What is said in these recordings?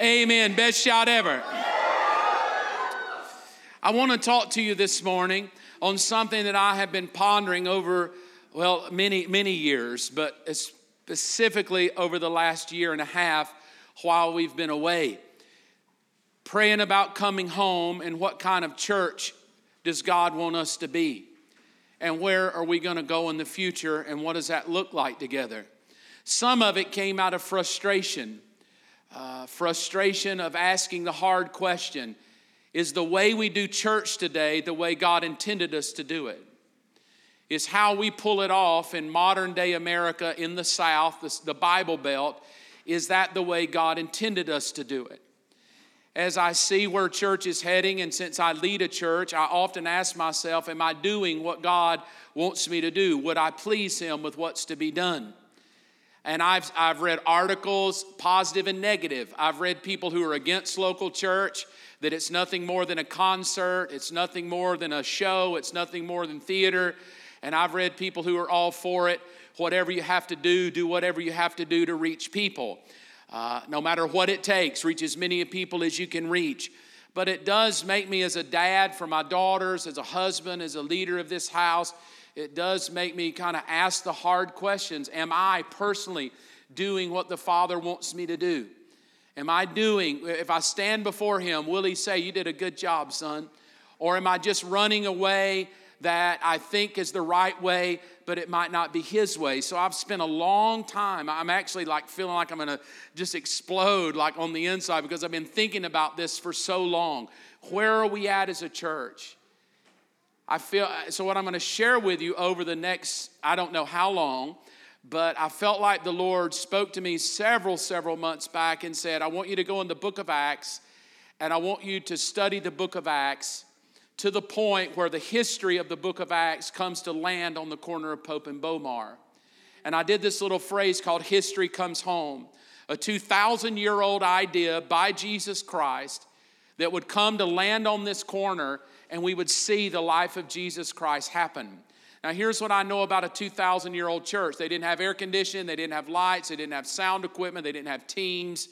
amen. Best shout ever. I want to talk to you this morning on something that I have been pondering over, well, many, many years, but specifically over the last year and a half while we've been away. Praying about coming home and what kind of church does God want us to be? And where are we going to go in the future? And what does that look like together? Some of it came out of frustration uh, frustration of asking the hard question Is the way we do church today the way God intended us to do it? Is how we pull it off in modern day America in the South, the, the Bible Belt, is that the way God intended us to do it? As I see where church is heading, and since I lead a church, I often ask myself, Am I doing what God wants me to do? Would I please Him with what's to be done? And I've, I've read articles, positive and negative. I've read people who are against local church, that it's nothing more than a concert, it's nothing more than a show, it's nothing more than theater. And I've read people who are all for it. Whatever you have to do, do whatever you have to do to reach people. Uh, no matter what it takes, reach as many people as you can reach. But it does make me, as a dad for my daughters, as a husband, as a leader of this house, it does make me kind of ask the hard questions. Am I personally doing what the Father wants me to do? Am I doing, if I stand before Him, will He say, You did a good job, son? Or am I just running away that I think is the right way, but it might not be His way? So I've spent a long time, I'm actually like feeling like I'm gonna just explode like on the inside because I've been thinking about this for so long. Where are we at as a church? I feel uh, so what I'm going to share with you over the next I don't know how long, but I felt like the Lord spoke to me several several months back and said, "I want you to go in the book of Acts and I want you to study the book of Acts to the point where the history of the book of Acts comes to land on the corner of Pope and Bomar." And I did this little phrase called history comes home, a 2000 year old idea by Jesus Christ that would come to land on this corner and we would see the life of Jesus Christ happen. Now, here's what I know about a 2,000 year old church they didn't have air conditioning, they didn't have lights, they didn't have sound equipment, they didn't have teams.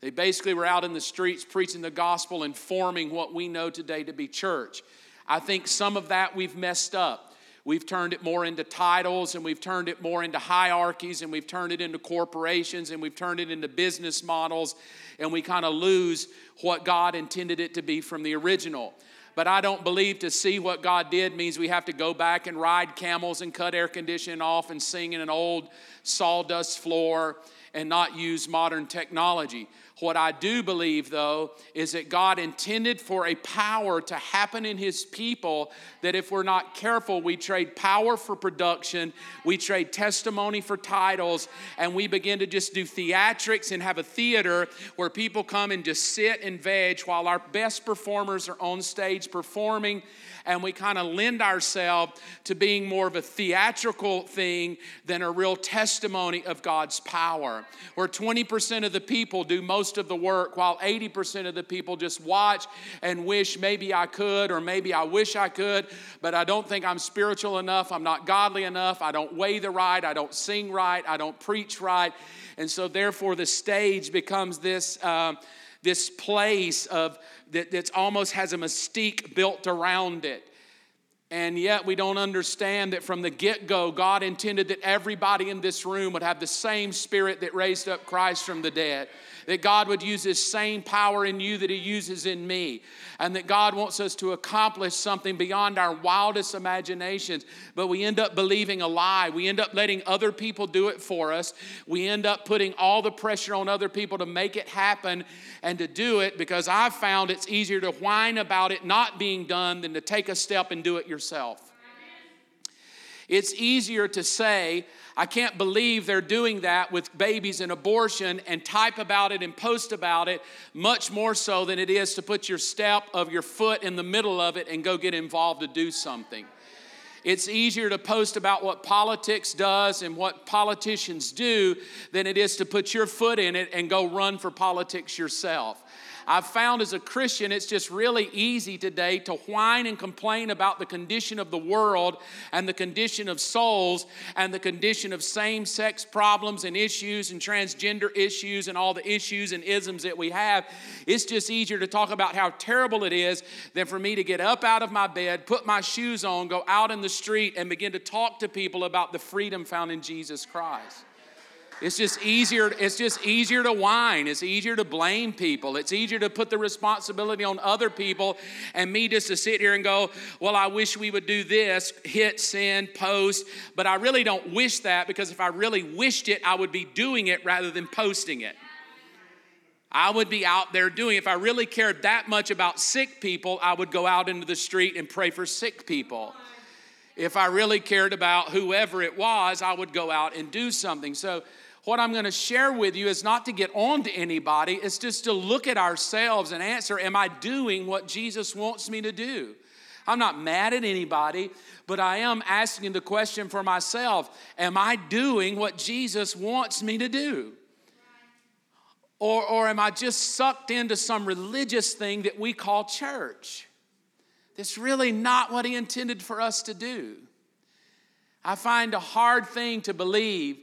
They basically were out in the streets preaching the gospel and forming what we know today to be church. I think some of that we've messed up. We've turned it more into titles and we've turned it more into hierarchies and we've turned it into corporations and we've turned it into business models and we kind of lose what God intended it to be from the original. But I don't believe to see what God did means we have to go back and ride camels and cut air conditioning off and sing in an old sawdust floor and not use modern technology. What I do believe, though, is that God intended for a power to happen in His people that if we're not careful, we trade power for production, we trade testimony for titles, and we begin to just do theatrics and have a theater where people come and just sit and veg while our best performers are on stage performing and we kind of lend ourselves to being more of a theatrical thing than a real testimony of God's power. Where 20% of the people do most of the work, while 80% of the people just watch and wish maybe I could or maybe I wish I could, but I don't think I'm spiritual enough, I'm not godly enough, I don't weigh the right, I don't sing right, I don't preach right. And so, therefore, the stage becomes this. Uh, this place of that that's almost has a mystique built around it. And yet, we don't understand that from the get go, God intended that everybody in this room would have the same spirit that raised up Christ from the dead that God would use His same power in you that He uses in me, and that God wants us to accomplish something beyond our wildest imaginations. But we end up believing a lie. We end up letting other people do it for us. We end up putting all the pressure on other people to make it happen and to do it because I've found it's easier to whine about it not being done than to take a step and do it yourself. It's easier to say, I can't believe they're doing that with babies and abortion and type about it and post about it, much more so than it is to put your step of your foot in the middle of it and go get involved to do something. It's easier to post about what politics does and what politicians do than it is to put your foot in it and go run for politics yourself. I've found as a Christian, it's just really easy today to whine and complain about the condition of the world and the condition of souls and the condition of same sex problems and issues and transgender issues and all the issues and isms that we have. It's just easier to talk about how terrible it is than for me to get up out of my bed, put my shoes on, go out in the street, and begin to talk to people about the freedom found in Jesus Christ. It's just easier, it's just easier to whine. It's easier to blame people. It's easier to put the responsibility on other people and me just to sit here and go, well, I wish we would do this, hit, send, post. But I really don't wish that because if I really wished it, I would be doing it rather than posting it. I would be out there doing. If I really cared that much about sick people, I would go out into the street and pray for sick people. If I really cared about whoever it was, I would go out and do something. So what I'm going to share with you is not to get on to anybody, it's just to look at ourselves and answer Am I doing what Jesus wants me to do? I'm not mad at anybody, but I am asking the question for myself Am I doing what Jesus wants me to do? Or, or am I just sucked into some religious thing that we call church? That's really not what He intended for us to do. I find a hard thing to believe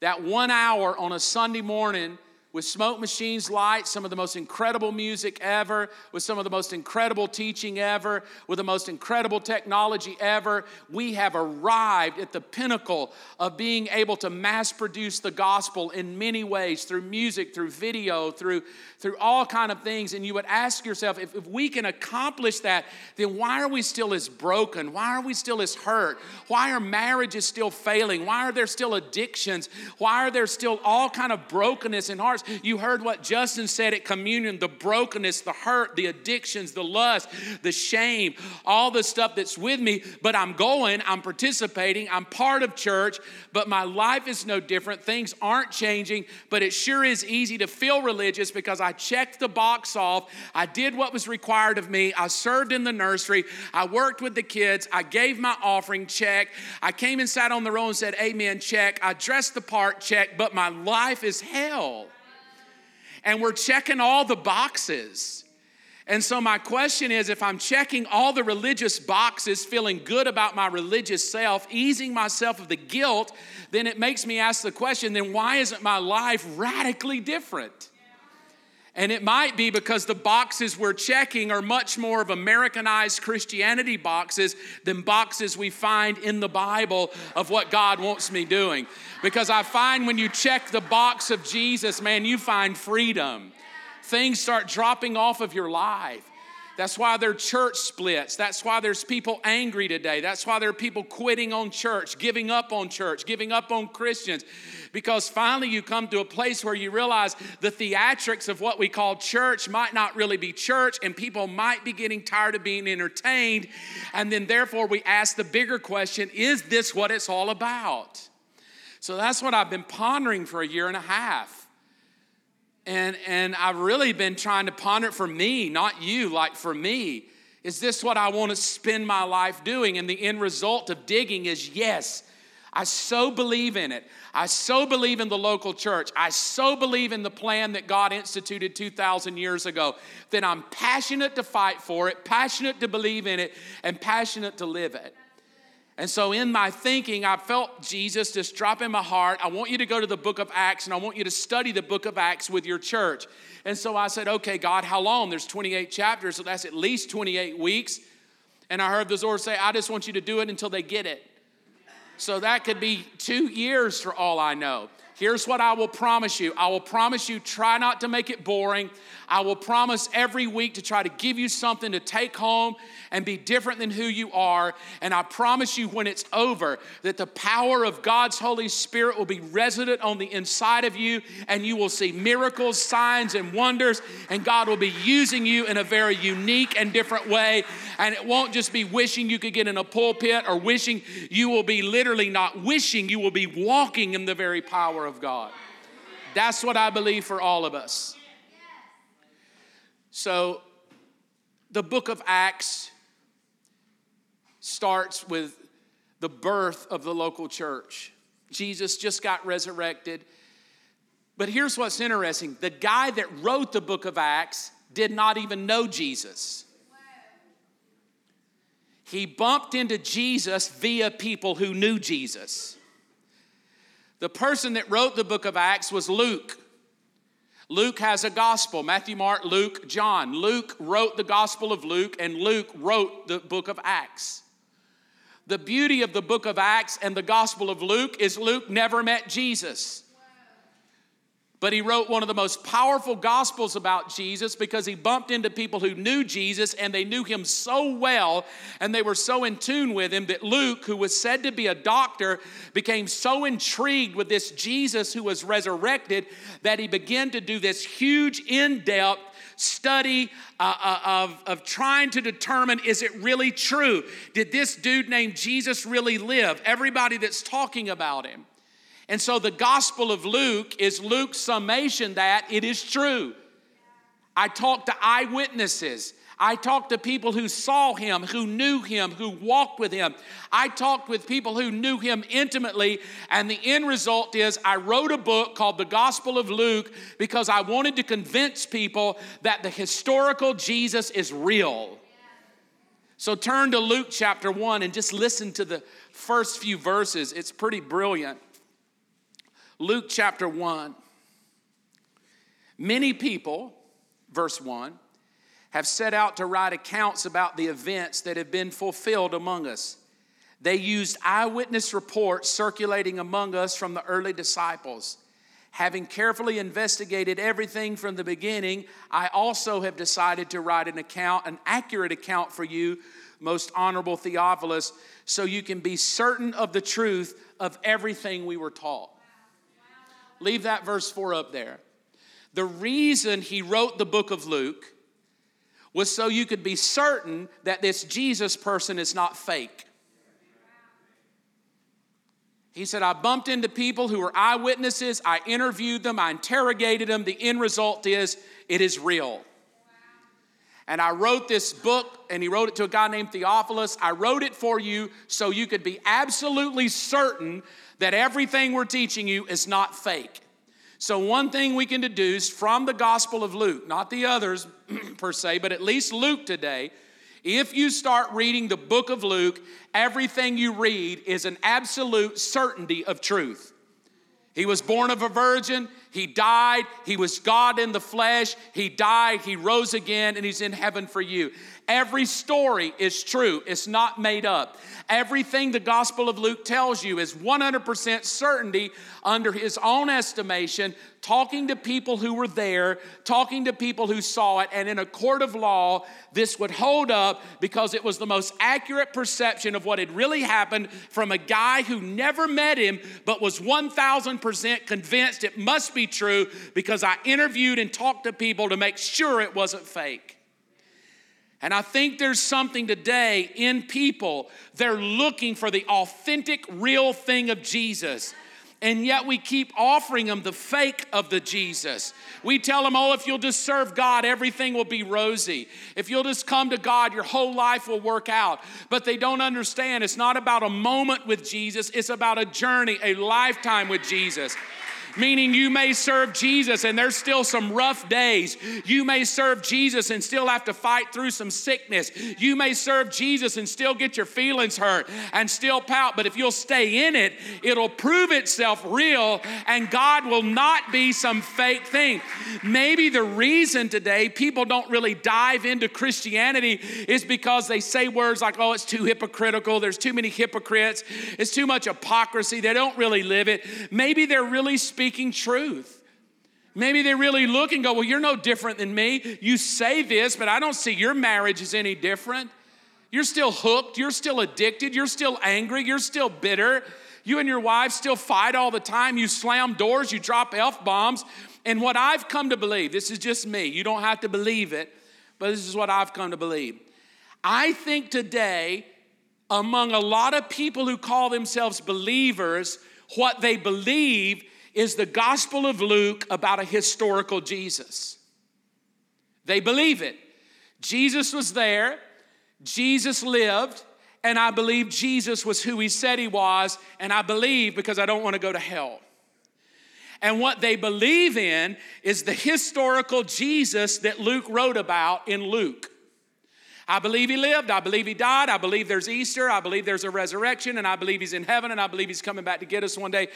that one hour on a Sunday morning with smoke machines, lights, some of the most incredible music ever, with some of the most incredible teaching ever, with the most incredible technology ever. We have arrived at the pinnacle of being able to mass produce the gospel in many ways through music, through video, through, through all kind of things. And you would ask yourself, if, if we can accomplish that, then why are we still as broken? Why are we still as hurt? Why are marriages still failing? Why are there still addictions? Why are there still all kind of brokenness in hearts? You heard what Justin said at communion the brokenness, the hurt, the addictions, the lust, the shame, all the stuff that's with me. But I'm going, I'm participating, I'm part of church, but my life is no different. Things aren't changing, but it sure is easy to feel religious because I checked the box off. I did what was required of me. I served in the nursery. I worked with the kids. I gave my offering check. I came and sat on the row and said, Amen, check. I dressed the part, check, but my life is hell and we're checking all the boxes. And so, my question is if I'm checking all the religious boxes, feeling good about my religious self, easing myself of the guilt, then it makes me ask the question then why isn't my life radically different? And it might be because the boxes we're checking are much more of Americanized Christianity boxes than boxes we find in the Bible of what God wants me doing. Because I find when you check the box of Jesus, man, you find freedom. Things start dropping off of your life. That's why there are church splits. That's why there's people angry today. That's why there are people quitting on church, giving up on church, giving up on Christians. Because finally you come to a place where you realize the theatrics of what we call church might not really be church, and people might be getting tired of being entertained. And then therefore we ask the bigger question is this what it's all about? So that's what I've been pondering for a year and a half. And, and I've really been trying to ponder it for me, not you, like for me. Is this what I want to spend my life doing? And the end result of digging is yes, I so believe in it. I so believe in the local church. I so believe in the plan that God instituted 2,000 years ago that I'm passionate to fight for it, passionate to believe in it, and passionate to live it. And so, in my thinking, I felt Jesus just drop in my heart. I want you to go to the book of Acts and I want you to study the book of Acts with your church. And so I said, Okay, God, how long? There's 28 chapters, so that's at least 28 weeks. And I heard the Lord say, I just want you to do it until they get it. So that could be two years for all I know. Here's what I will promise you I will promise you, try not to make it boring. I will promise every week to try to give you something to take home and be different than who you are. And I promise you, when it's over, that the power of God's Holy Spirit will be resident on the inside of you, and you will see miracles, signs, and wonders. And God will be using you in a very unique and different way. And it won't just be wishing you could get in a pulpit or wishing you will be literally not wishing, you will be walking in the very power of God. That's what I believe for all of us. So, the book of Acts starts with the birth of the local church. Jesus just got resurrected. But here's what's interesting the guy that wrote the book of Acts did not even know Jesus. He bumped into Jesus via people who knew Jesus. The person that wrote the book of Acts was Luke. Luke has a gospel Matthew, Mark, Luke, John. Luke wrote the gospel of Luke, and Luke wrote the book of Acts. The beauty of the book of Acts and the Gospel of Luke is Luke never met Jesus. But he wrote one of the most powerful gospels about Jesus because he bumped into people who knew Jesus and they knew him so well and they were so in tune with him that Luke, who was said to be a doctor, became so intrigued with this Jesus who was resurrected that he began to do this huge, in depth study uh, uh, of, of trying to determine is it really true? Did this dude named Jesus really live? Everybody that's talking about him. And so the Gospel of Luke is Luke's summation that it is true. I talked to eyewitnesses. I talked to people who saw him, who knew him, who walked with him. I talked with people who knew him intimately, and the end result is I wrote a book called The Gospel of Luke because I wanted to convince people that the historical Jesus is real. So turn to Luke chapter 1 and just listen to the first few verses. It's pretty brilliant. Luke chapter 1. Many people, verse 1, have set out to write accounts about the events that have been fulfilled among us. They used eyewitness reports circulating among us from the early disciples. Having carefully investigated everything from the beginning, I also have decided to write an account, an accurate account for you, most honorable Theophilus, so you can be certain of the truth of everything we were taught. Leave that verse 4 up there. The reason he wrote the book of Luke was so you could be certain that this Jesus person is not fake. He said, I bumped into people who were eyewitnesses, I interviewed them, I interrogated them. The end result is it is real. And I wrote this book, and he wrote it to a guy named Theophilus. I wrote it for you so you could be absolutely certain that everything we're teaching you is not fake. So, one thing we can deduce from the Gospel of Luke, not the others per se, but at least Luke today, if you start reading the book of Luke, everything you read is an absolute certainty of truth. He was born of a virgin. He died. He was God in the flesh. He died. He rose again, and He's in heaven for you. Every story is true, it's not made up. Everything the Gospel of Luke tells you is 100% certainty under his own estimation, talking to people who were there, talking to people who saw it, and in a court of law, this would hold up because it was the most accurate perception of what had really happened from a guy who never met him but was 1000% convinced it must be true because I interviewed and talked to people to make sure it wasn't fake. And I think there's something today in people, they're looking for the authentic, real thing of Jesus. And yet we keep offering them the fake of the Jesus. We tell them, oh, if you'll just serve God, everything will be rosy. If you'll just come to God, your whole life will work out. But they don't understand it's not about a moment with Jesus, it's about a journey, a lifetime with Jesus meaning you may serve Jesus and there's still some rough days. You may serve Jesus and still have to fight through some sickness. You may serve Jesus and still get your feelings hurt and still pout, but if you'll stay in it, it'll prove itself real and God will not be some fake thing. Maybe the reason today people don't really dive into Christianity is because they say words like, oh, it's too hypocritical, there's too many hypocrites, it's too much hypocrisy, they don't really live it. Maybe they're really spiritual speaking truth. Maybe they really look and go, Well, you're no different than me. You say this, but I don't see your marriage is any different. You're still hooked. You're still addicted. You're still angry. You're still bitter. You and your wife still fight all the time. You slam doors. You drop F bombs. And what I've come to believe, this is just me, you don't have to believe it, but this is what I've come to believe. I think today, among a lot of people who call themselves believers, what they believe is the Gospel of Luke about a historical Jesus. They believe it. Jesus was there, Jesus lived, and I believe Jesus was who he said he was, and I believe because I don't want to go to hell. And what they believe in is the historical Jesus that Luke wrote about in Luke. I believe he lived. I believe he died. I believe there's Easter. I believe there's a resurrection. And I believe he's in heaven. And I believe he's coming back to get us one day.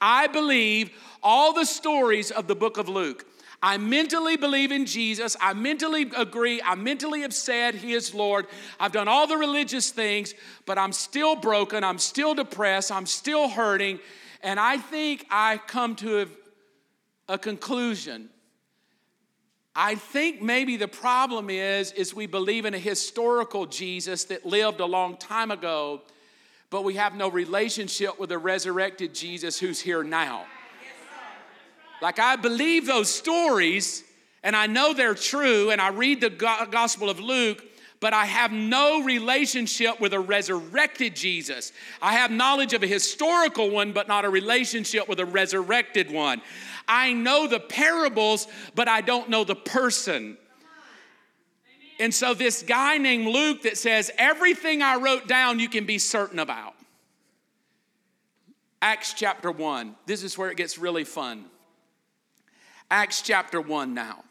I believe all the stories of the book of Luke. I mentally believe in Jesus. I mentally agree. I mentally have said He is Lord. I've done all the religious things, but I'm still broken. I'm still depressed. I'm still hurting. And I think I come to a, a conclusion. I think maybe the problem is is we believe in a historical Jesus that lived a long time ago, but we have no relationship with the resurrected Jesus who's here now. Like, I believe those stories and I know they're true, and I read the Gospel of Luke, but I have no relationship with a resurrected Jesus. I have knowledge of a historical one, but not a relationship with a resurrected one. I know the parables, but I don't know the person. And so, this guy named Luke that says, Everything I wrote down, you can be certain about. Acts chapter 1. This is where it gets really fun. Acts chapter 1 now.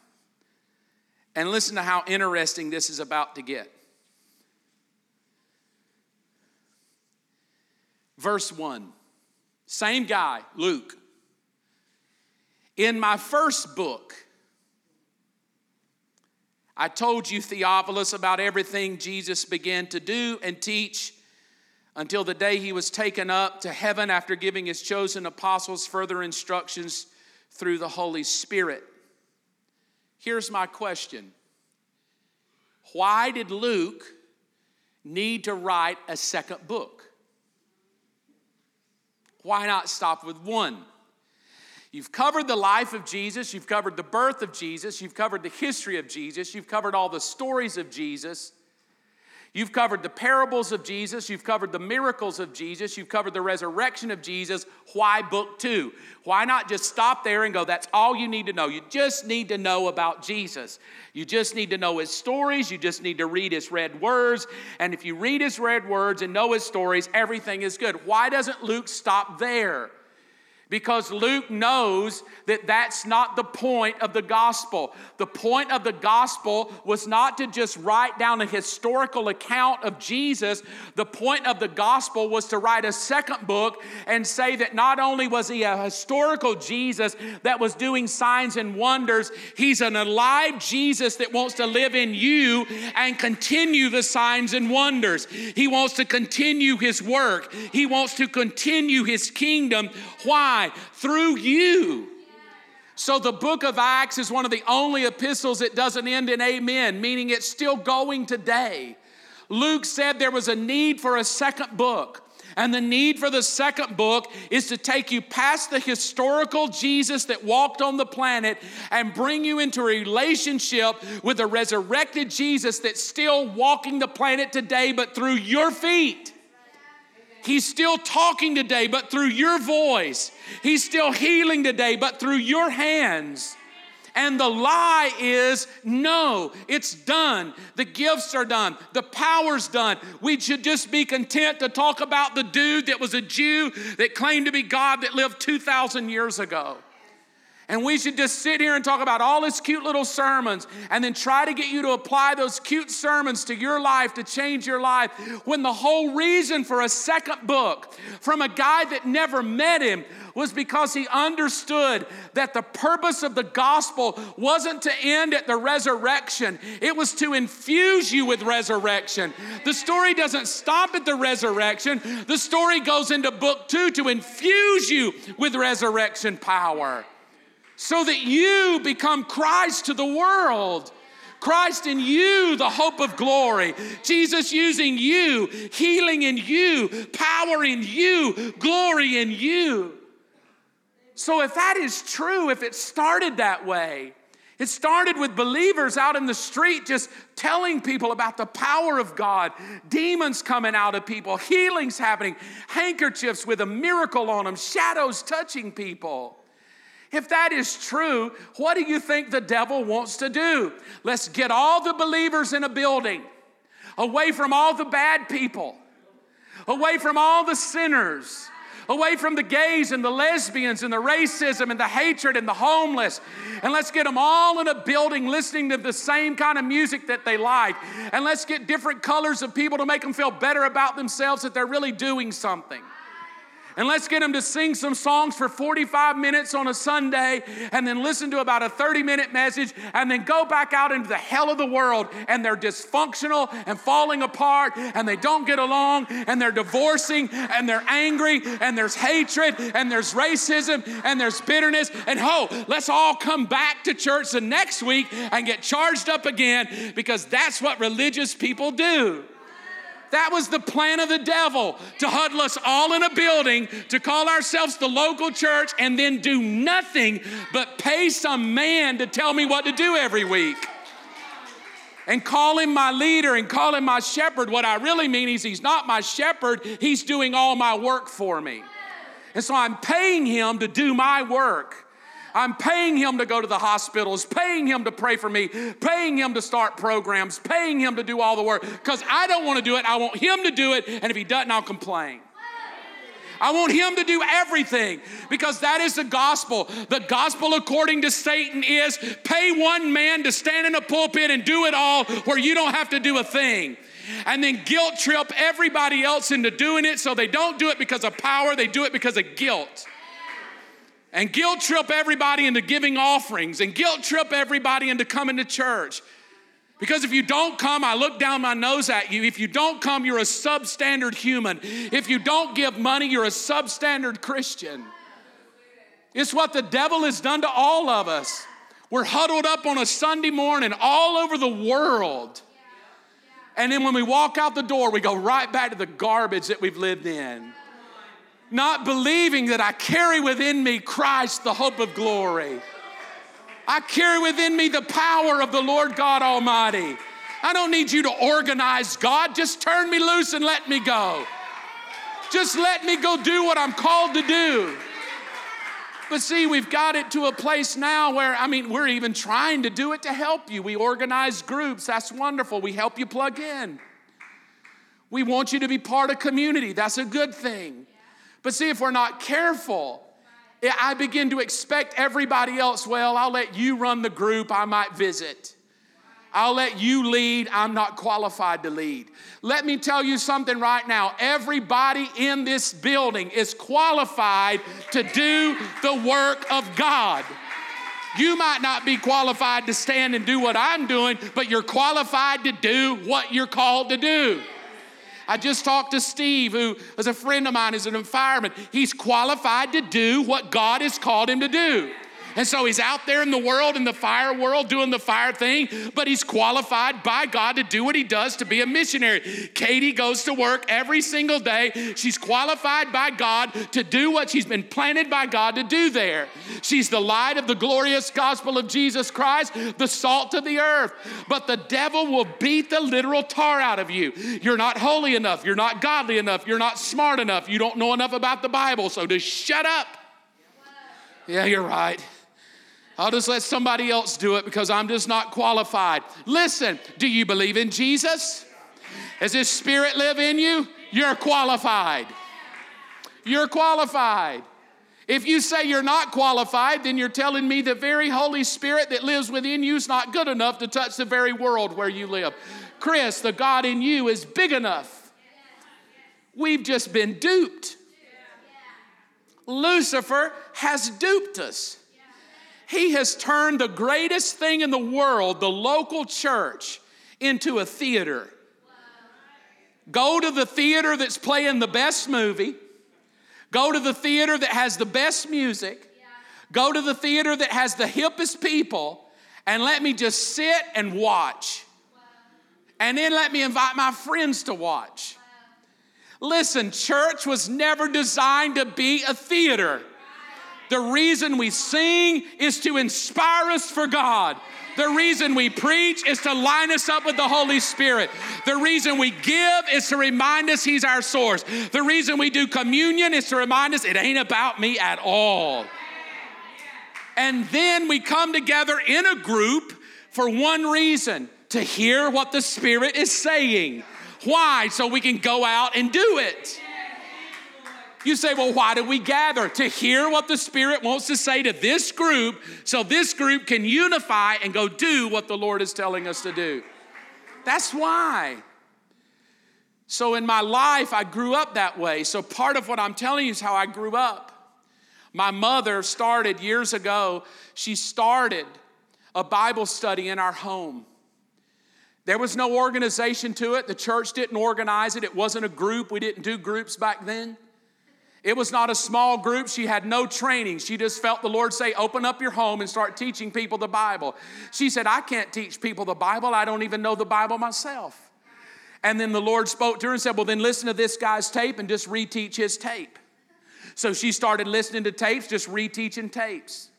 And listen to how interesting this is about to get. Verse 1. Same guy, Luke. In my first book, I told you, Theophilus, about everything Jesus began to do and teach until the day he was taken up to heaven after giving his chosen apostles further instructions through the Holy Spirit. Here's my question Why did Luke need to write a second book? Why not stop with one? You've covered the life of Jesus, you've covered the birth of Jesus, you've covered the history of Jesus, you've covered all the stories of Jesus. You've covered the parables of Jesus. You've covered the miracles of Jesus. You've covered the resurrection of Jesus. Why book two? Why not just stop there and go, that's all you need to know? You just need to know about Jesus. You just need to know his stories. You just need to read his red words. And if you read his red words and know his stories, everything is good. Why doesn't Luke stop there? Because Luke knows that that's not the point of the gospel. The point of the gospel was not to just write down a historical account of Jesus. The point of the gospel was to write a second book and say that not only was he a historical Jesus that was doing signs and wonders, he's an alive Jesus that wants to live in you and continue the signs and wonders. He wants to continue his work, he wants to continue his kingdom. Why? Through you. So the book of Acts is one of the only epistles that doesn't end in amen, meaning it's still going today. Luke said there was a need for a second book. And the need for the second book is to take you past the historical Jesus that walked on the planet and bring you into a relationship with the resurrected Jesus that's still walking the planet today, but through your feet. He's still talking today, but through your voice. He's still healing today, but through your hands. And the lie is no, it's done. The gifts are done. The power's done. We should just be content to talk about the dude that was a Jew that claimed to be God that lived 2,000 years ago. And we should just sit here and talk about all his cute little sermons and then try to get you to apply those cute sermons to your life to change your life when the whole reason for a second book from a guy that never met him was because he understood that the purpose of the gospel wasn't to end at the resurrection, it was to infuse you with resurrection. The story doesn't stop at the resurrection, the story goes into book two to infuse you with resurrection power so that you become Christ to the world. Christ in you, the hope of glory. Jesus using you, healing in you, power in you, glory in you. So, if that is true, if it started that way, it started with believers out in the street just telling people about the power of God, demons coming out of people, healings happening, handkerchiefs with a miracle on them, shadows touching people. If that is true, what do you think the devil wants to do? Let's get all the believers in a building, away from all the bad people, away from all the sinners, away from the gays and the lesbians and the racism and the hatred and the homeless. And let's get them all in a building listening to the same kind of music that they like. And let's get different colors of people to make them feel better about themselves that they're really doing something and let's get them to sing some songs for 45 minutes on a Sunday and then listen to about a 30 minute message and then go back out into the hell of the world and they're dysfunctional and falling apart and they don't get along and they're divorcing and they're angry and there's hatred and there's racism and there's bitterness. And ho, let's all come back to church the next week and get charged up again because that's what religious people do. That was the plan of the devil to huddle us all in a building, to call ourselves the local church, and then do nothing but pay some man to tell me what to do every week. And call him my leader and call him my shepherd. What I really mean is, he's not my shepherd, he's doing all my work for me. And so I'm paying him to do my work. I'm paying him to go to the hospitals, paying him to pray for me, paying him to start programs, paying him to do all the work because I don't want to do it. I want him to do it. And if he doesn't, I'll complain. I want him to do everything because that is the gospel. The gospel, according to Satan, is pay one man to stand in a pulpit and do it all where you don't have to do a thing. And then guilt trip everybody else into doing it so they don't do it because of power, they do it because of guilt and guilt trip everybody into giving offerings and guilt trip everybody into coming to church. Because if you don't come, I look down my nose at you. If you don't come, you're a substandard human. If you don't give money, you're a substandard Christian. It's what the devil has done to all of us. We're huddled up on a Sunday morning all over the world. And then when we walk out the door, we go right back to the garbage that we've lived in not believing that I carry within me Christ, the hope of glory. I carry within me the power of the Lord God Almighty. I don't need you to organize God. Just turn me loose and let me go. Just let me go do what I'm called to do. But see, we've got it to a place now where, I mean, we're even trying to do it to help you. We organize groups, that's wonderful. We help you plug in. We want you to be part of community, that's a good thing. But see, if we're not careful, I begin to expect everybody else, well, I'll let you run the group, I might visit. I'll let you lead, I'm not qualified to lead. Let me tell you something right now. Everybody in this building is qualified to do the work of God. You might not be qualified to stand and do what I'm doing, but you're qualified to do what you're called to do. I just talked to Steve, who is a friend of mine, is an fireman. He's qualified to do what God has called him to do. And so he's out there in the world, in the fire world, doing the fire thing, but he's qualified by God to do what he does to be a missionary. Katie goes to work every single day. She's qualified by God to do what she's been planted by God to do there. She's the light of the glorious gospel of Jesus Christ, the salt of the earth. But the devil will beat the literal tar out of you. You're not holy enough. You're not godly enough. You're not smart enough. You don't know enough about the Bible. So just shut up. Yeah, you're right. I'll just let somebody else do it because I'm just not qualified. Listen, do you believe in Jesus? Does His Spirit live in you? You're qualified. You're qualified. If you say you're not qualified, then you're telling me the very Holy Spirit that lives within you is not good enough to touch the very world where you live. Chris, the God in you is big enough. We've just been duped. Lucifer has duped us. He has turned the greatest thing in the world, the local church, into a theater. Go to the theater that's playing the best movie Go to the theater that has the best music. Go to the theater that has the hippest people and let me just sit and watch. And then let me invite my friends to watch. Listen, church was never designed to be a theater. The reason we sing is to inspire us for God. The reason we preach is to line us up with the Holy Spirit. The reason we give is to remind us He's our source. The reason we do communion is to remind us it ain't about me at all. And then we come together in a group for one reason to hear what the Spirit is saying. Why? So we can go out and do it. You say, well, why do we gather? To hear what the Spirit wants to say to this group so this group can unify and go do what the Lord is telling us to do. That's why. So in my life, I grew up that way. So part of what I'm telling you is how I grew up. My mother started years ago, she started a Bible study in our home. There was no organization to it. The church didn't organize it. It wasn't a group. We didn't do groups back then. It was not a small group. She had no training. She just felt the Lord say, Open up your home and start teaching people the Bible. She said, I can't teach people the Bible. I don't even know the Bible myself. And then the Lord spoke to her and said, Well, then listen to this guy's tape and just reteach his tape. So she started listening to tapes, just reteaching tapes.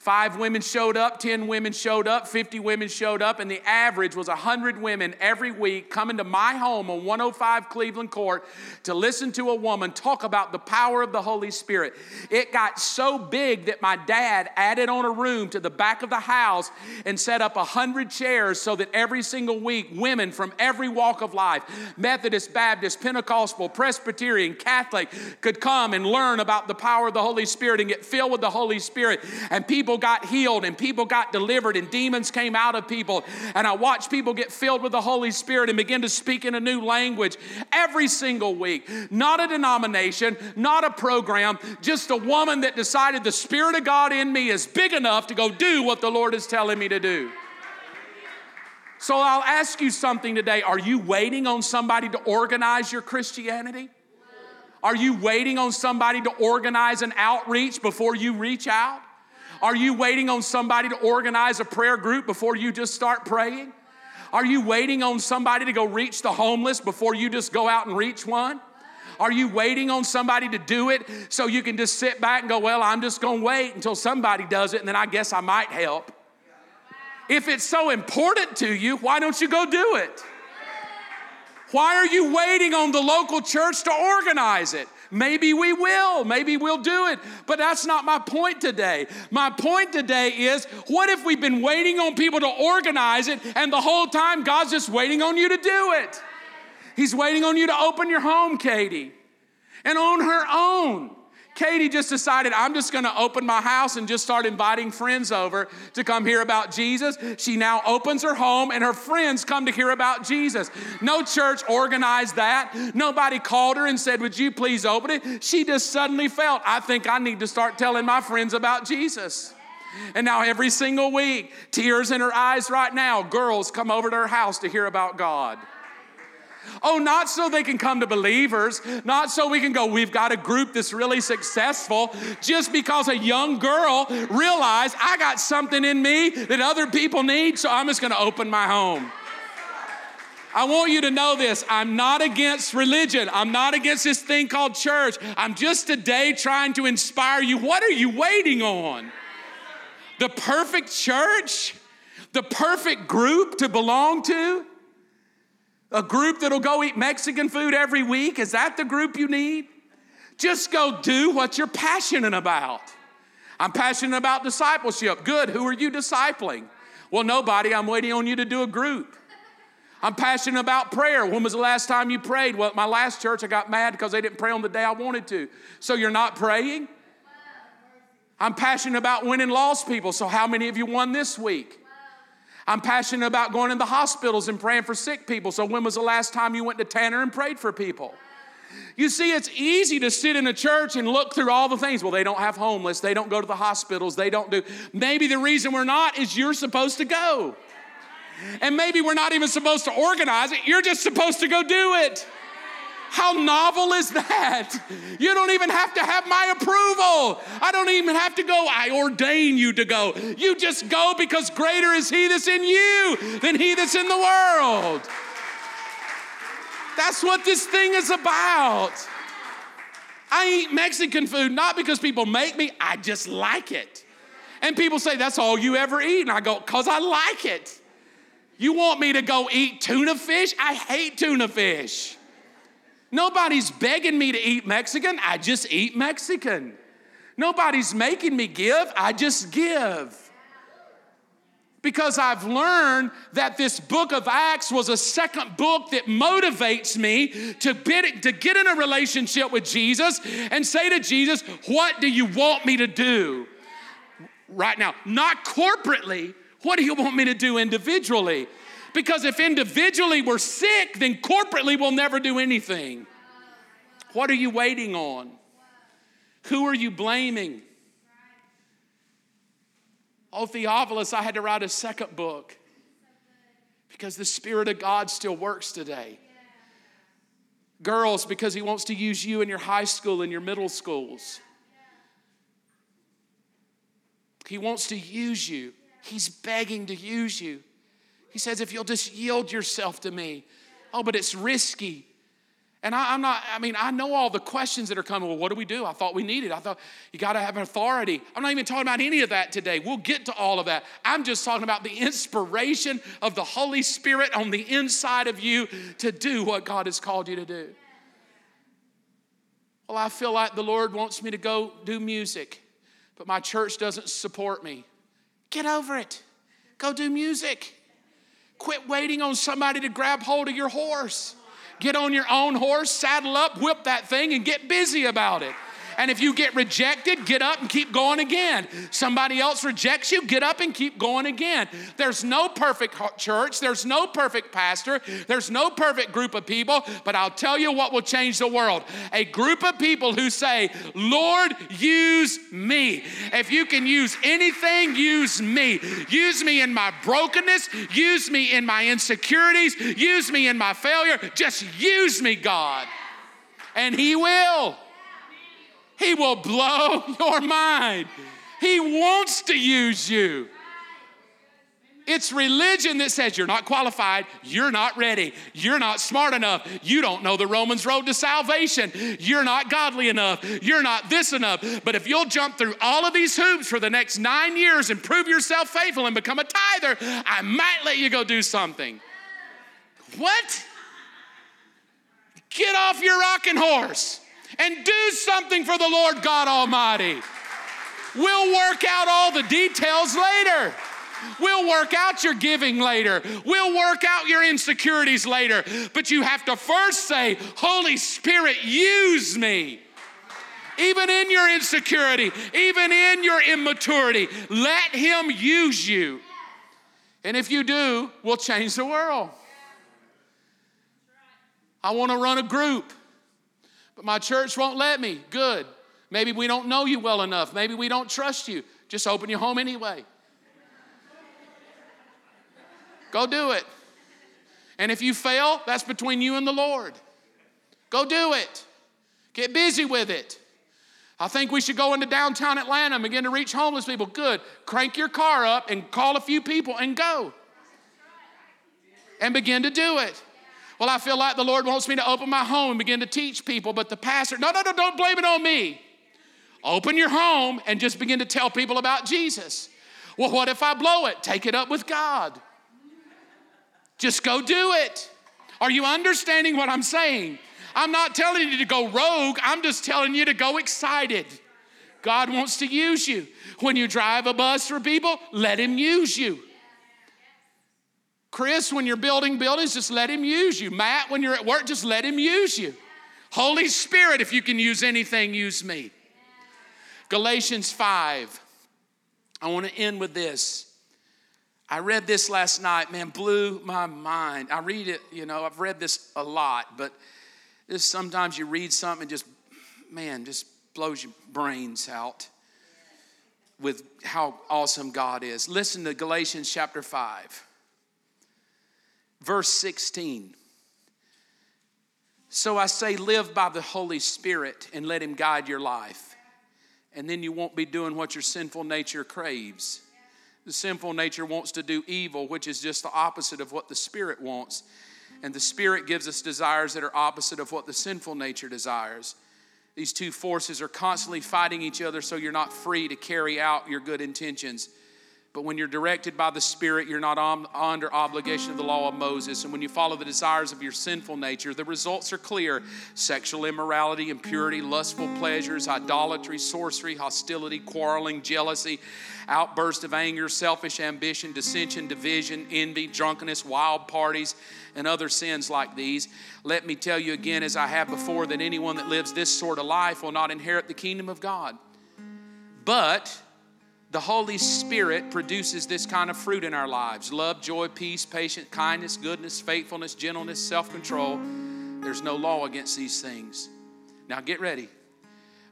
Five women showed up, 10 women showed up, 50 women showed up, and the average was 100 women every week coming to my home on 105 Cleveland Court to listen to a woman talk about the power of the Holy Spirit. It got so big that my dad added on a room to the back of the house and set up 100 chairs so that every single week women from every walk of life Methodist, Baptist, Pentecostal, Presbyterian, Catholic could come and learn about the power of the Holy Spirit and get filled with the Holy Spirit. And people people got healed and people got delivered and demons came out of people. And I watched people get filled with the Holy Spirit and begin to speak in a new language every single week. Not a denomination, not a program, just a woman that decided the Spirit of God in me is big enough to go do what the Lord is telling me to do. So I'll ask you something today. Are you waiting on somebody to organize your Christianity? Are you waiting on somebody to organize an outreach before you reach out? Are you waiting on somebody to organize a prayer group before you just start praying? Are you waiting on somebody to go reach the homeless before you just go out and reach one? Are you waiting on somebody to do it so you can just sit back and go, Well, I'm just gonna wait until somebody does it and then I guess I might help? If it's so important to you, why don't you go do it? Why are you waiting on the local church to organize it? Maybe we will. Maybe we'll do it. But that's not my point today. My point today is what if we've been waiting on people to organize it and the whole time God's just waiting on you to do it? He's waiting on you to open your home, Katie. And on her own, Katie just decided, I'm just gonna open my house and just start inviting friends over to come hear about Jesus. She now opens her home and her friends come to hear about Jesus. No church organized that. Nobody called her and said, Would you please open it? She just suddenly felt, I think I need to start telling my friends about Jesus. And now, every single week, tears in her eyes right now, girls come over to her house to hear about God. Oh, not so they can come to believers, not so we can go, we've got a group that's really successful, just because a young girl realized I got something in me that other people need, so I'm just gonna open my home. I want you to know this. I'm not against religion. I'm not against this thing called church. I'm just today trying to inspire you. What are you waiting on? The perfect church? The perfect group to belong to? A group that'll go eat Mexican food every week? Is that the group you need? Just go do what you're passionate about. I'm passionate about discipleship. Good. Who are you discipling? Well, nobody. I'm waiting on you to do a group. I'm passionate about prayer. When was the last time you prayed? Well, at my last church, I got mad because they didn't pray on the day I wanted to. So you're not praying? I'm passionate about winning lost people. So, how many of you won this week? I'm passionate about going in the hospitals and praying for sick people. So, when was the last time you went to Tanner and prayed for people? You see, it's easy to sit in a church and look through all the things. Well, they don't have homeless, they don't go to the hospitals, they don't do. Maybe the reason we're not is you're supposed to go. And maybe we're not even supposed to organize it, you're just supposed to go do it. How novel is that? You don't even have to have my approval. I don't even have to go, I ordain you to go. You just go because greater is He that's in you than He that's in the world. That's what this thing is about. I eat Mexican food not because people make me, I just like it. And people say, That's all you ever eat. And I go, Because I like it. You want me to go eat tuna fish? I hate tuna fish. Nobody's begging me to eat Mexican, I just eat Mexican. Nobody's making me give, I just give. Because I've learned that this book of Acts was a second book that motivates me to, bid, to get in a relationship with Jesus and say to Jesus, What do you want me to do? Right now, not corporately, what do you want me to do individually? Because if individually we're sick, then corporately we'll never do anything. What are you waiting on? Who are you blaming? Oh, Theophilus, I had to write a second book because the Spirit of God still works today. Girls, because He wants to use you in your high school and your middle schools. He wants to use you. He's begging to use you. He says, if you'll just yield yourself to me. Oh, but it's risky. And I, am not, I mean, I know all the questions that are coming. Well, what do we do? I thought we needed. I thought you got to have an authority. I'm not even talking about any of that today. We'll get to all of that. I'm just talking about the inspiration of the Holy Spirit on the inside of you to do what God has called you to do. Well, I feel like the Lord wants me to go do music, but my church doesn't support me. Get over it. Go do music. Quit waiting on somebody to grab hold of your horse. Get on your own horse, saddle up, whip that thing, and get busy about it. And if you get rejected, get up and keep going again. Somebody else rejects you, get up and keep going again. There's no perfect church, there's no perfect pastor, there's no perfect group of people, but I'll tell you what will change the world a group of people who say, Lord, use me. If you can use anything, use me. Use me in my brokenness, use me in my insecurities, use me in my failure. Just use me, God. And He will. He will blow your mind. He wants to use you. It's religion that says you're not qualified, you're not ready, you're not smart enough, you don't know the Romans road to salvation, you're not godly enough, you're not this enough. But if you'll jump through all of these hoops for the next nine years and prove yourself faithful and become a tither, I might let you go do something. What? Get off your rocking horse and do something for the Lord God Almighty. We'll work out all the details later. We'll work out your giving later. We'll work out your insecurities later. But you have to first say, Holy Spirit, use me. Even in your insecurity, even in your immaturity, let Him use you. And if you do, we'll change the world. I want to run a group. But my church won't let me. Good. Maybe we don't know you well enough. Maybe we don't trust you. Just open your home anyway. Go do it. And if you fail, that's between you and the Lord. Go do it. Get busy with it. I think we should go into downtown Atlanta and begin to reach homeless people. Good. Crank your car up and call a few people and go. And begin to do it. Well, I feel like the Lord wants me to open my home and begin to teach people, but the pastor, no, no, no, don't blame it on me. Open your home and just begin to tell people about Jesus. Well, what if I blow it? Take it up with God. Just go do it. Are you understanding what I'm saying? I'm not telling you to go rogue, I'm just telling you to go excited. God wants to use you. When you drive a bus for people, let Him use you. Chris, when you're building buildings, just let him use you. Matt, when you're at work, just let him use you. Holy Spirit, if you can use anything, use me. Galatians 5. I want to end with this. I read this last night, man, blew my mind. I read it, you know, I've read this a lot, but this sometimes you read something and just, man, just blows your brains out with how awesome God is. Listen to Galatians chapter 5, verse 16. So I say, live by the Holy Spirit and let Him guide your life. And then you won't be doing what your sinful nature craves. The sinful nature wants to do evil, which is just the opposite of what the Spirit wants. And the Spirit gives us desires that are opposite of what the sinful nature desires. These two forces are constantly fighting each other, so you're not free to carry out your good intentions. But when you're directed by the Spirit, you're not under obligation of the law of Moses. And when you follow the desires of your sinful nature, the results are clear sexual immorality, impurity, lustful pleasures, idolatry, sorcery, hostility, quarreling, jealousy, outburst of anger, selfish ambition, dissension, division, envy, drunkenness, wild parties, and other sins like these. Let me tell you again, as I have before, that anyone that lives this sort of life will not inherit the kingdom of God. But the Holy Spirit produces this kind of fruit in our lives love, joy, peace, patience, kindness, goodness, faithfulness, gentleness, self control. There's no law against these things. Now get ready.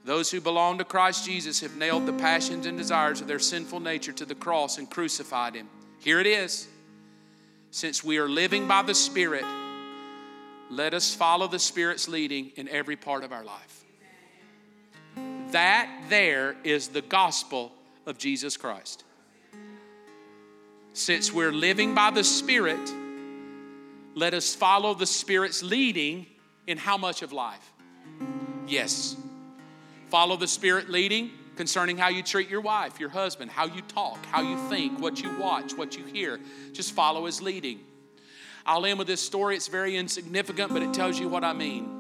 Those who belong to Christ Jesus have nailed the passions and desires of their sinful nature to the cross and crucified him. Here it is. Since we are living by the Spirit, let us follow the Spirit's leading in every part of our life. That there is the gospel of Jesus Christ. Since we're living by the Spirit, let us follow the Spirit's leading in how much of life? Yes. Follow the Spirit leading concerning how you treat your wife, your husband, how you talk, how you think, what you watch, what you hear. Just follow His leading. I'll end with this story. It's very insignificant, but it tells you what I mean.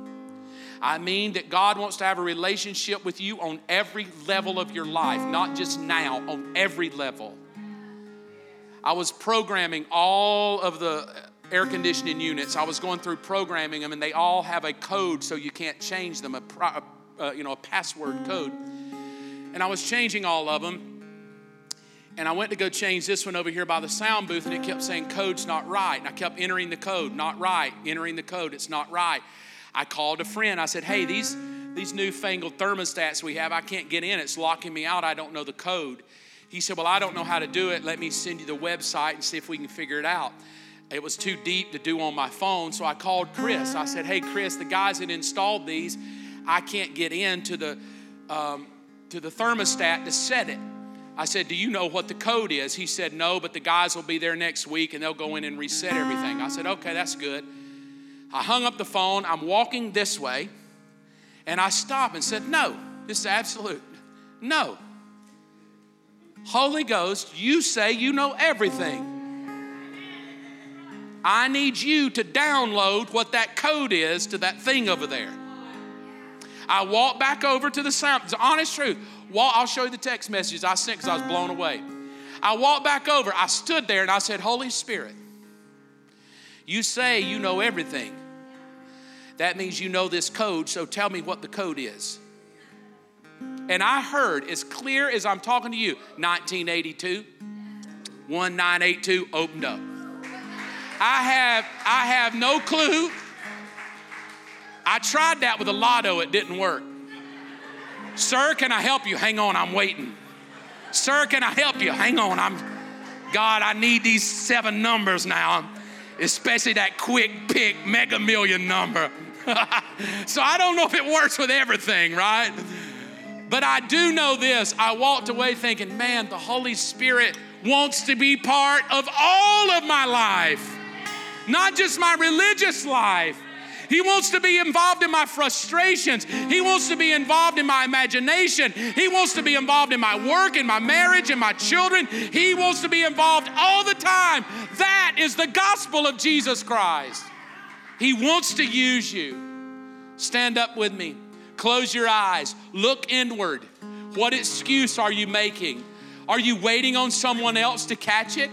I mean that God wants to have a relationship with you on every level of your life, not just now, on every level. I was programming all of the air conditioning units. I was going through programming them, and they all have a code so you can't change them, a, you know a password code. And I was changing all of them, and I went to go change this one over here by the sound booth, and it kept saying code's not right. And I kept entering the code, not right, entering the code, it's not right. I called a friend. I said, hey, these, these newfangled thermostats we have, I can't get in. It's locking me out. I don't know the code. He said, well, I don't know how to do it. Let me send you the website and see if we can figure it out. It was too deep to do on my phone, so I called Chris. I said, hey, Chris, the guys that installed these, I can't get into the, um, to the thermostat to set it. I said, Do you know what the code is? He said, No, but the guys will be there next week and they'll go in and reset everything. I said, Okay, that's good. I hung up the phone. I'm walking this way, and I stopped and said, No, this is absolute. No. Holy Ghost, you say you know everything. I need you to download what that code is to that thing over there. I walked back over to the sound. It's the honest truth. I'll show you the text messages I sent because I was blown away. I walked back over. I stood there and I said, Holy Spirit, you say you know everything. That means you know this code, so tell me what the code is. And I heard, as clear as I'm talking to you, 1982, 1982 opened up. I have, I have no clue. I tried that with a lotto, it didn't work. Sir, can I help you? Hang on, I'm waiting. Sir, can I help you? Hang on, I'm God, I need these seven numbers now especially that quick pick mega million number. so I don't know if it works with everything, right? But I do know this. I walked away thinking, man, the Holy Spirit wants to be part of all of my life, not just my religious life. He wants to be involved in my frustrations. He wants to be involved in my imagination. He wants to be involved in my work, in my marriage, in my children. He wants to be involved all the time. That is the gospel of Jesus Christ. He wants to use you. Stand up with me. Close your eyes. Look inward. What excuse are you making? Are you waiting on someone else to catch it?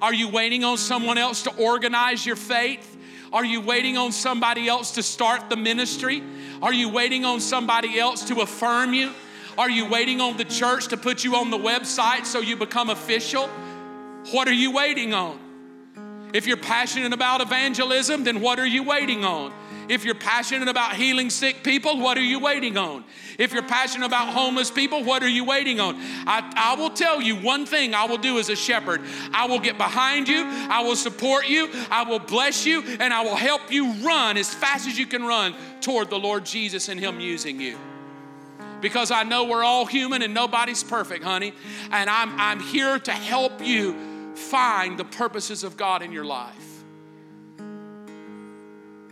Are you waiting on someone else to organize your faith? Are you waiting on somebody else to start the ministry? Are you waiting on somebody else to affirm you? Are you waiting on the church to put you on the website so you become official? What are you waiting on? If you're passionate about evangelism, then what are you waiting on? If you're passionate about healing sick people, what are you waiting on? If you're passionate about homeless people, what are you waiting on? I, I will tell you one thing I will do as a shepherd I will get behind you, I will support you, I will bless you, and I will help you run as fast as you can run toward the Lord Jesus and Him using you because I know we're all human and nobody's perfect, honey. And I'm, I'm here to help you find the purposes of God in your life.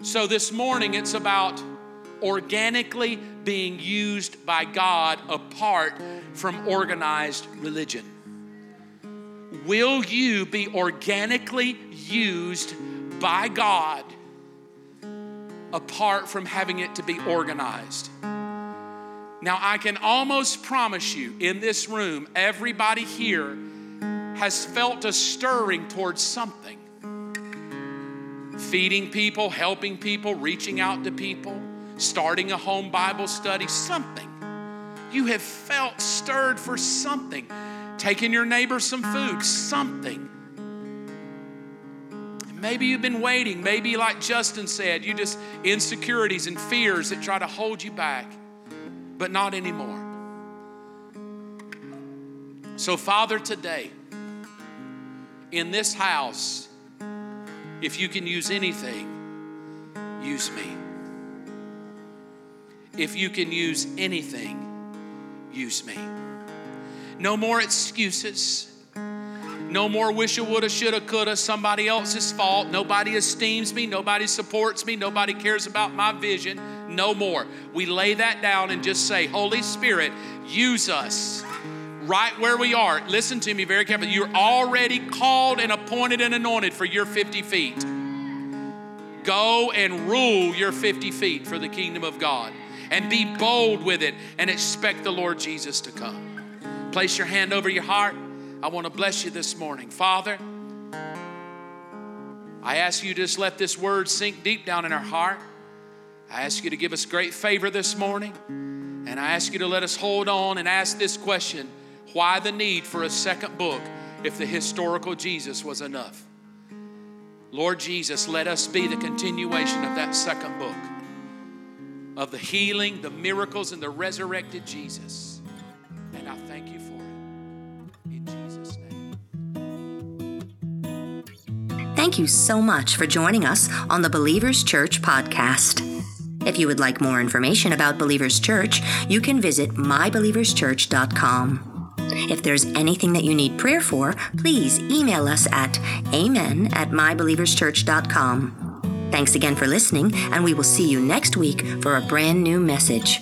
So this morning, it's about organically being used by God apart from organized religion. Will you be organically used by God apart from having it to be organized? Now, I can almost promise you in this room, everybody here has felt a stirring towards something feeding people, helping people, reaching out to people, starting a home Bible study, something. You have felt stirred for something. Taking your neighbor some food, something. Maybe you've been waiting. Maybe, like Justin said, you just insecurities and fears that try to hold you back, but not anymore. So, Father, today, in this house, if you can use anything, use me. If you can use anything, use me. No more excuses. No more wish woulda, shoulda, coulda, somebody else's fault. Nobody esteems me. Nobody supports me. Nobody cares about my vision. No more. We lay that down and just say, Holy Spirit, use us right where we are. Listen to me very carefully. You're already called and appointed and anointed for your 50 feet. Go and rule your 50 feet for the kingdom of God and be bold with it and expect the Lord Jesus to come. Place your hand over your heart. I want to bless you this morning. Father, I ask you to just let this word sink deep down in our heart. I ask you to give us great favor this morning. And I ask you to let us hold on and ask this question why the need for a second book if the historical Jesus was enough? Lord Jesus, let us be the continuation of that second book of the healing, the miracles, and the resurrected Jesus. And I thank you for it. In Jesus' name. Thank you so much for joining us on the Believers Church podcast. If you would like more information about Believers Church, you can visit mybelieverschurch.com. If there's anything that you need prayer for, please email us at amen at mybelieverschurch.com. Thanks again for listening, and we will see you next week for a brand new message.